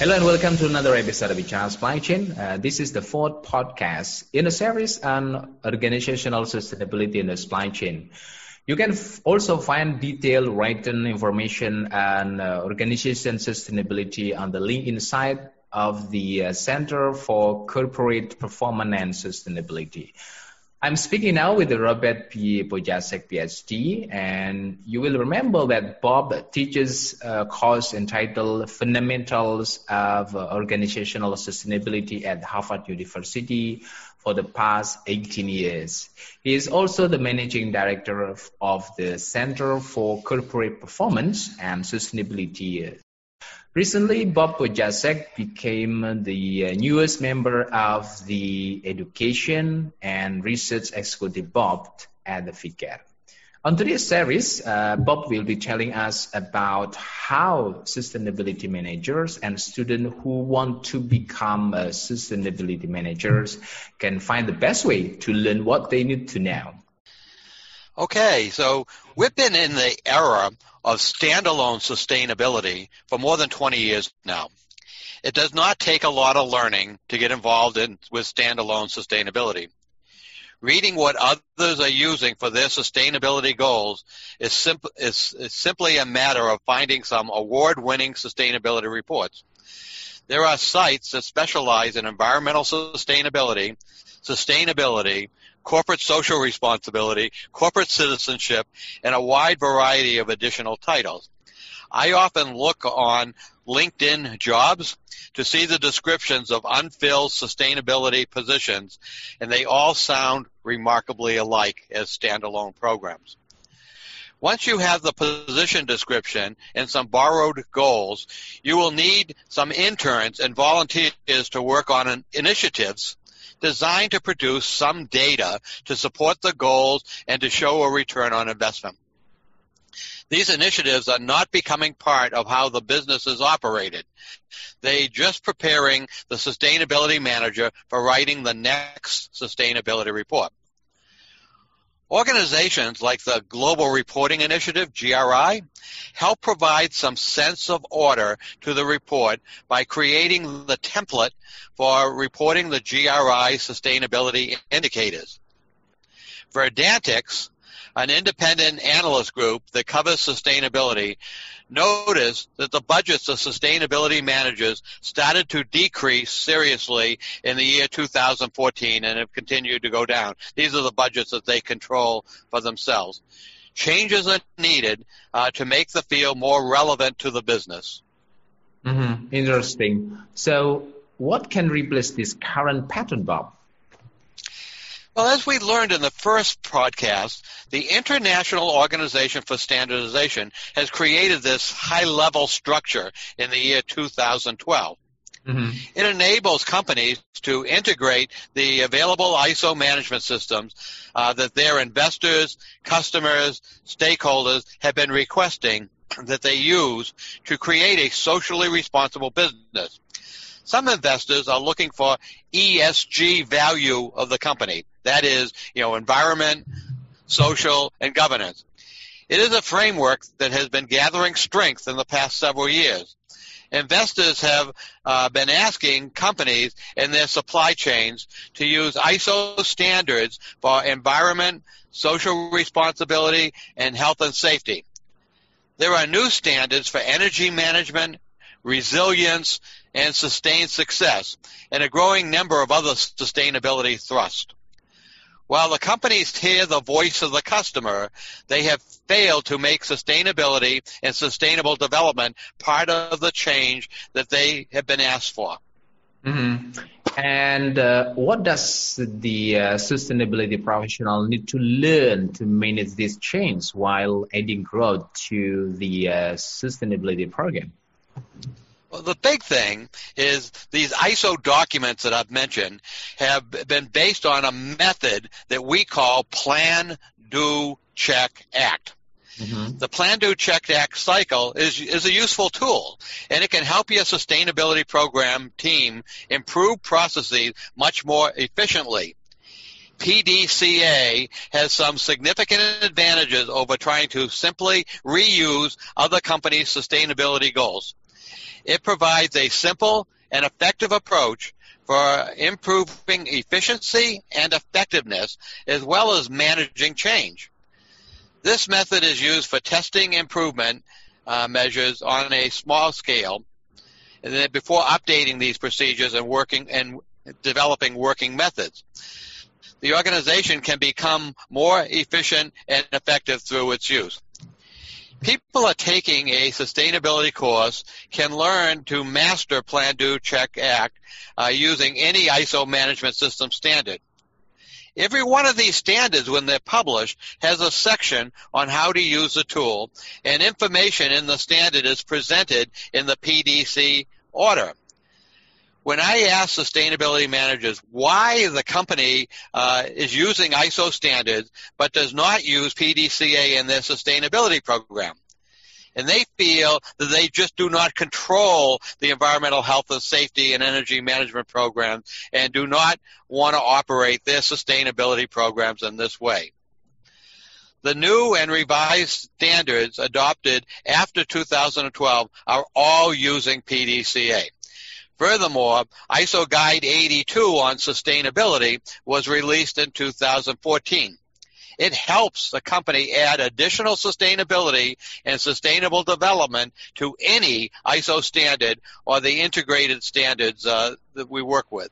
Hello and welcome to another episode of HR Supply Chain. Uh, this is the fourth podcast in a series on organizational sustainability in the supply chain. You can f- also find detailed written information on uh, organization sustainability on the link inside of the uh, Center for Corporate Performance and Sustainability. I'm speaking now with Robert P. Pojasek, PhD, and you will remember that Bob teaches a course entitled Fundamentals of Organizational Sustainability at Harvard University for the past 18 years. He is also the managing director of, of the Center for Corporate Performance and Sustainability Recently, Bob Pojasek became the uh, newest member of the Education and Research Executive Board at the FICAR. On today's series, uh, Bob will be telling us about how sustainability managers and students who want to become uh, sustainability managers can find the best way to learn what they need to know. Okay, so we've been in the era of standalone sustainability for more than 20 years now. It does not take a lot of learning to get involved in with standalone sustainability. Reading what others are using for their sustainability goals is, simp- is, is simply a matter of finding some award-winning sustainability reports. There are sites that specialize in environmental sustainability, sustainability, corporate social responsibility, corporate citizenship, and a wide variety of additional titles. I often look on LinkedIn jobs to see the descriptions of unfilled sustainability positions, and they all sound remarkably alike as standalone programs. Once you have the position description and some borrowed goals, you will need some interns and volunteers to work on initiatives designed to produce some data to support the goals and to show a return on investment. These initiatives are not becoming part of how the business is operated. They just preparing the sustainability manager for writing the next sustainability report. Organizations like the Global Reporting Initiative, GRI, help provide some sense of order to the report by creating the template for reporting the GRI sustainability indicators. Verdantix, an independent analyst group that covers sustainability, noticed that the budgets of sustainability managers started to decrease seriously in the year 2014 and have continued to go down. These are the budgets that they control for themselves. Changes are needed uh, to make the field more relevant to the business. Mm-hmm. Interesting. So, what can replace this current pattern, Bob? Well, as we learned in the first podcast, the International Organization for Standardization has created this high-level structure in the year 2012. Mm-hmm. It enables companies to integrate the available ISO management systems uh, that their investors, customers, stakeholders have been requesting that they use to create a socially responsible business. Some investors are looking for ESG value of the company. That is, you know, environment, social, and governance. It is a framework that has been gathering strength in the past several years. Investors have uh, been asking companies in their supply chains to use ISO standards for environment, social responsibility, and health and safety. There are new standards for energy management, resilience, and sustained success, and a growing number of other sustainability thrusts. While the companies hear the voice of the customer, they have failed to make sustainability and sustainable development part of the change that they have been asked for. Mm-hmm. And uh, what does the uh, sustainability professional need to learn to manage this change while adding growth to the uh, sustainability program? Well, the big thing is these ISO documents that I've mentioned have been based on a method that we call Plan, Do, Check, Act. Mm-hmm. The Plan, Do, Check, Act cycle is, is a useful tool, and it can help your sustainability program team improve processes much more efficiently. PDCA has some significant advantages over trying to simply reuse other companies' sustainability goals. It provides a simple and effective approach for improving efficiency and effectiveness as well as managing change. This method is used for testing improvement uh, measures on a small scale and then before updating these procedures and working and developing working methods. The organization can become more efficient and effective through its use people are taking a sustainability course can learn to master Plan, Do, Check, Act uh, using any ISO management system standard. Every one of these standards, when they're published, has a section on how to use the tool, and information in the standard is presented in the PDC order. When I ask sustainability managers why the company uh, is using ISO standards but does not use PDCA in their sustainability program, and they feel that they just do not control the environmental health and safety and energy management programs and do not want to operate their sustainability programs in this way. The new and revised standards adopted after 2012 are all using PDCA. Furthermore, ISO Guide 82 on sustainability was released in 2014. It helps the company add additional sustainability and sustainable development to any ISO standard or the integrated standards uh, that we work with.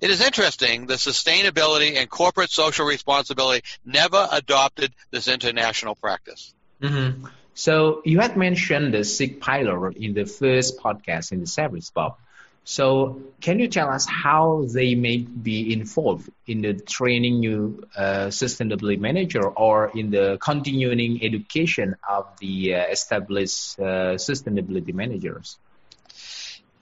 It is interesting that sustainability and corporate social responsibility never adopted this international practice. Mm-hmm. So you had mentioned the SIG pilot in the first podcast in the service, Bob. So can you tell us how they may be involved in the training new uh, sustainability manager or in the continuing education of the uh, established uh, sustainability managers?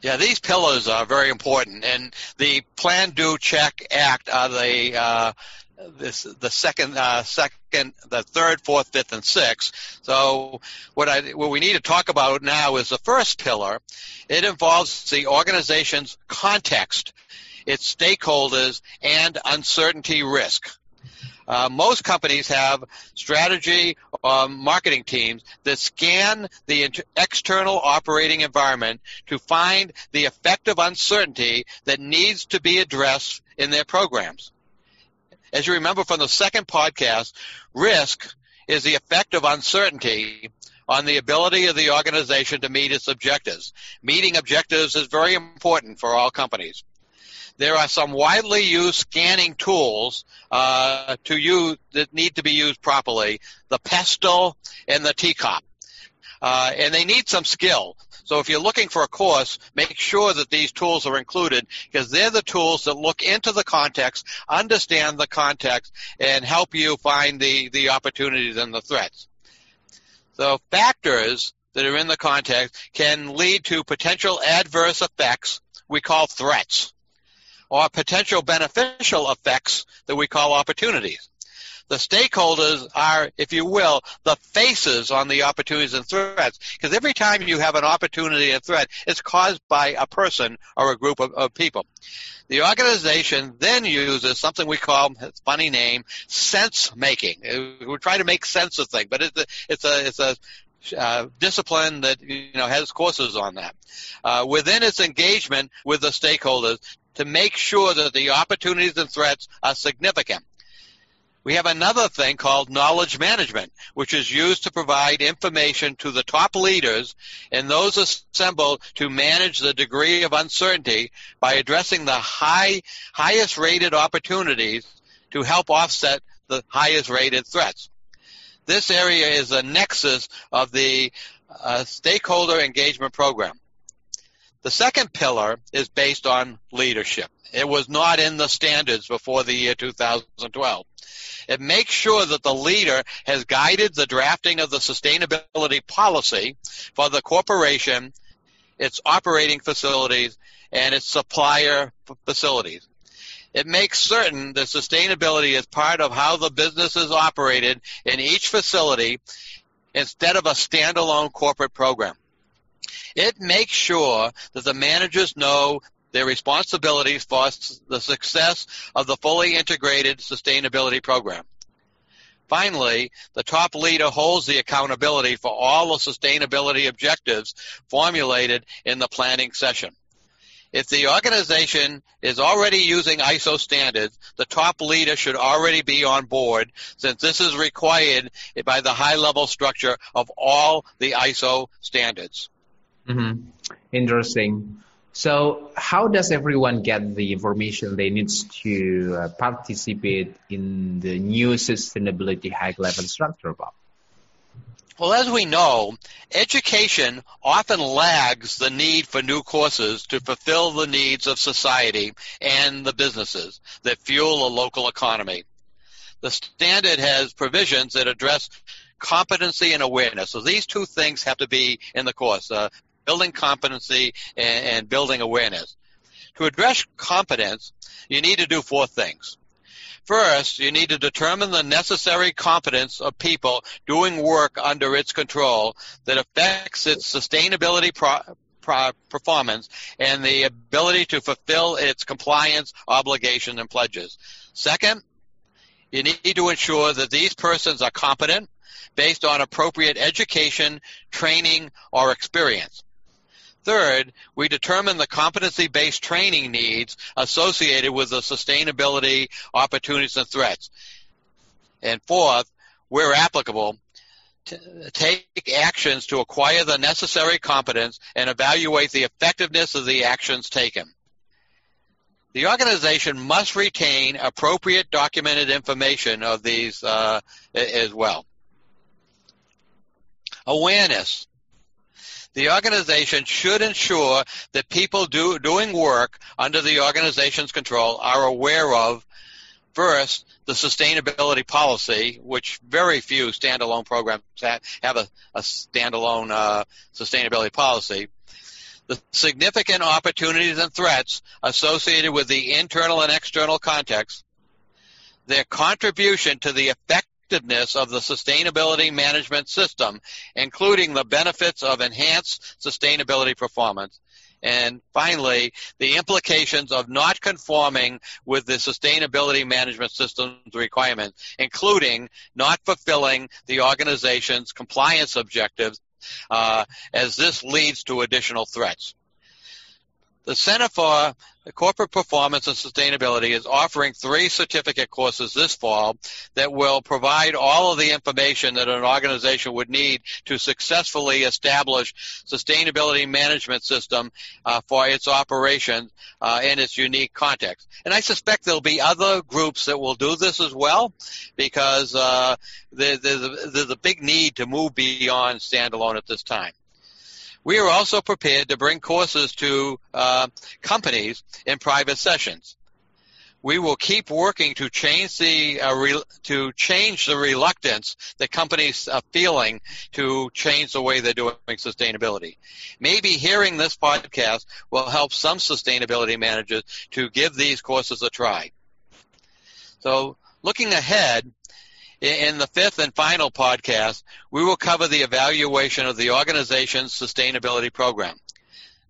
Yeah, these pillars are very important, and the Plan, Do, Check, Act are the uh, this the second uh, second the third fourth fifth and sixth. So what i what we need to talk about now is the first pillar. It involves the organization's context its stakeholders and uncertainty risk. Uh, most companies have strategy um, marketing teams that scan the inter- external operating environment to find the effective uncertainty that needs to be addressed in their programs as you remember from the second podcast, risk is the effect of uncertainty on the ability of the organization to meet its objectives. Meeting objectives is very important for all companies. There are some widely used scanning tools uh, to use that need to be used properly: the Pestle and the TCOP, uh, and they need some skill. So if you're looking for a course, make sure that these tools are included because they're the tools that look into the context, understand the context, and help you find the, the opportunities and the threats. So factors that are in the context can lead to potential adverse effects we call threats or potential beneficial effects that we call opportunities. The stakeholders are, if you will, the faces on the opportunities and threats. Because every time you have an opportunity and threat, it's caused by a person or a group of, of people. The organization then uses something we call, funny name, sense making. We try to make sense of things, but it's a, it's a, it's a uh, discipline that you know has courses on that. Uh, within its engagement with the stakeholders to make sure that the opportunities and threats are significant. We have another thing called knowledge management, which is used to provide information to the top leaders and those assembled to manage the degree of uncertainty by addressing the high, highest rated opportunities to help offset the highest rated threats. This area is a nexus of the uh, stakeholder engagement program. The second pillar is based on leadership. It was not in the standards before the year 2012. It makes sure that the leader has guided the drafting of the sustainability policy for the corporation its operating facilities, and its supplier facilities. It makes certain that sustainability is part of how the business is operated in each facility instead of a standalone corporate program. It makes sure that the managers know their responsibilities for the success of the fully integrated sustainability program. Finally, the top leader holds the accountability for all the sustainability objectives formulated in the planning session. If the organization is already using ISO standards, the top leader should already be on board since this is required by the high level structure of all the ISO standards. Mm-hmm. Interesting. So, how does everyone get the information they need to uh, participate in the new sustainability high level structure, Bob? Well, as we know, education often lags the need for new courses to fulfill the needs of society and the businesses that fuel a local economy. The standard has provisions that address competency and awareness. So these two things have to be in the course, uh, building competency and, and building awareness. To address competence, you need to do four things. First, you need to determine the necessary competence of people doing work under its control that affects its sustainability pro- pro- performance and the ability to fulfill its compliance obligations and pledges. Second, you need to ensure that these persons are competent based on appropriate education, training, or experience. Third, we determine the competency-based training needs associated with the sustainability opportunities and threats. And fourth, where applicable, take actions to acquire the necessary competence and evaluate the effectiveness of the actions taken. The organization must retain appropriate documented information of these uh, as well. Awareness the organization should ensure that people do, doing work under the organization's control are aware of first the sustainability policy, which very few standalone programs have a, a standalone uh, sustainability policy. The significant opportunities and threats associated with the internal and external context, their contribution to the effect effectiveness of the sustainability management system, including the benefits of enhanced sustainability performance. And finally, the implications of not conforming with the sustainability management system's requirements, including not fulfilling the organization's compliance objectives, uh, as this leads to additional threats. The Center for Corporate Performance and Sustainability is offering three certificate courses this fall that will provide all of the information that an organization would need to successfully establish sustainability management system uh, for its operations uh, in its unique context. And I suspect there'll be other groups that will do this as well because uh, there's, a, there's a big need to move beyond standalone at this time. We are also prepared to bring courses to uh, companies in private sessions. We will keep working to change the uh, re- to change the reluctance that companies are feeling to change the way they're doing sustainability. Maybe hearing this podcast will help some sustainability managers to give these courses a try. So, looking ahead, in the fifth and final podcast, we will cover the evaluation of the organization's sustainability program.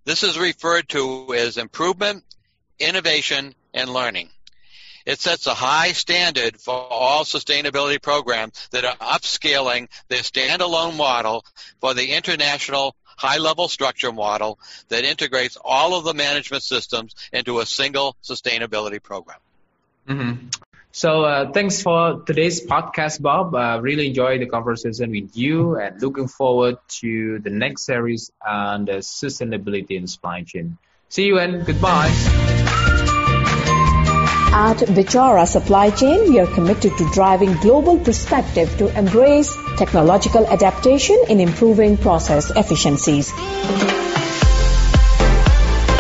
This is referred to as improvement, innovation, and learning. It sets a high standard for all sustainability programs that are upscaling their standalone model for the international high-level structure model that integrates all of the management systems into a single sustainability program. Mm-hmm. So uh, thanks for today's podcast, Bob. Uh, really enjoyed the conversation with you and looking forward to the next series on the sustainability in supply chain. See you and goodbye. At Bichara Supply Chain, we are committed to driving global perspective to embrace technological adaptation in improving process efficiencies.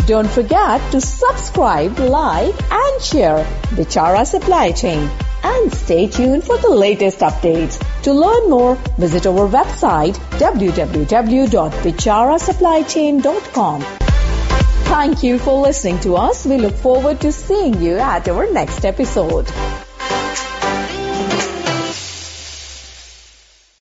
Don't forget to subscribe, like and share Bichara Supply Chain and stay tuned for the latest updates. To learn more, visit our website www.bicharasupplychain.com. Thank you for listening to us. We look forward to seeing you at our next episode.